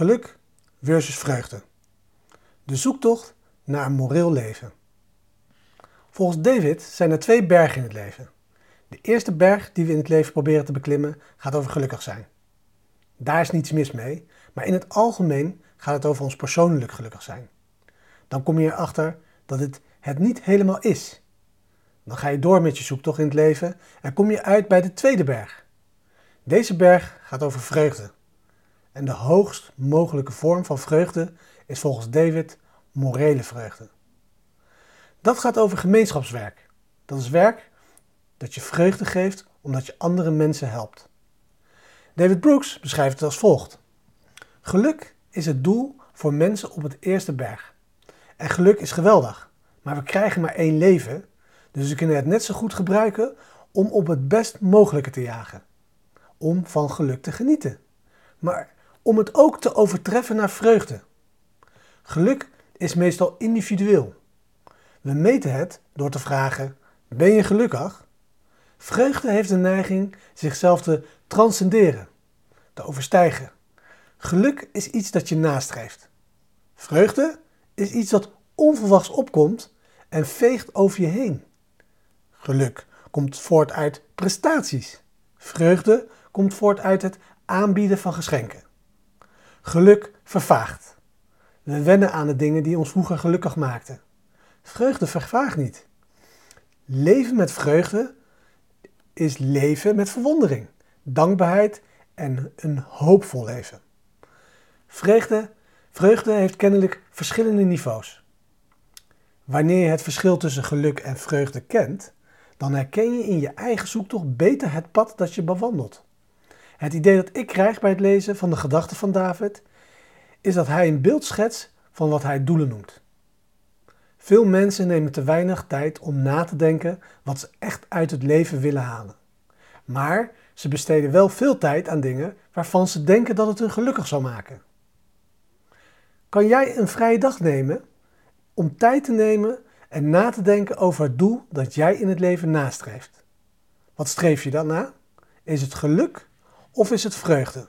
Geluk versus vreugde. De zoektocht naar een moreel leven. Volgens David zijn er twee bergen in het leven. De eerste berg die we in het leven proberen te beklimmen gaat over gelukkig zijn. Daar is niets mis mee, maar in het algemeen gaat het over ons persoonlijk gelukkig zijn. Dan kom je erachter dat het het niet helemaal is. Dan ga je door met je zoektocht in het leven en kom je uit bij de tweede berg. Deze berg gaat over vreugde. En de hoogst mogelijke vorm van vreugde is volgens David morele vreugde. Dat gaat over gemeenschapswerk. Dat is werk dat je vreugde geeft omdat je andere mensen helpt. David Brooks beschrijft het als volgt: Geluk is het doel voor mensen op het eerste berg. En geluk is geweldig, maar we krijgen maar één leven, dus we kunnen het net zo goed gebruiken om op het best mogelijke te jagen. Om van geluk te genieten. Maar om het ook te overtreffen naar vreugde. Geluk is meestal individueel. We meten het door te vragen: ben je gelukkig? Vreugde heeft de neiging zichzelf te transcenderen, te overstijgen. Geluk is iets dat je nastreeft. Vreugde is iets dat onverwachts opkomt en veegt over je heen. Geluk komt voort uit prestaties. Vreugde komt voort uit het aanbieden van geschenken. Geluk vervaagt. We wennen aan de dingen die ons vroeger gelukkig maakten. Vreugde vervaagt niet. Leven met vreugde is leven met verwondering, dankbaarheid en een hoopvol leven. Vreugde, vreugde heeft kennelijk verschillende niveaus. Wanneer je het verschil tussen geluk en vreugde kent, dan herken je in je eigen zoektocht beter het pad dat je bewandelt. Het idee dat ik krijg bij het lezen van de gedachten van David is dat hij een beeld schetst van wat hij doelen noemt. Veel mensen nemen te weinig tijd om na te denken wat ze echt uit het leven willen halen. Maar ze besteden wel veel tijd aan dingen waarvan ze denken dat het hun gelukkig zal maken. Kan jij een vrije dag nemen om tijd te nemen en na te denken over het doel dat jij in het leven nastreeft? Wat streef je dan na? Is het geluk of is het vreugde?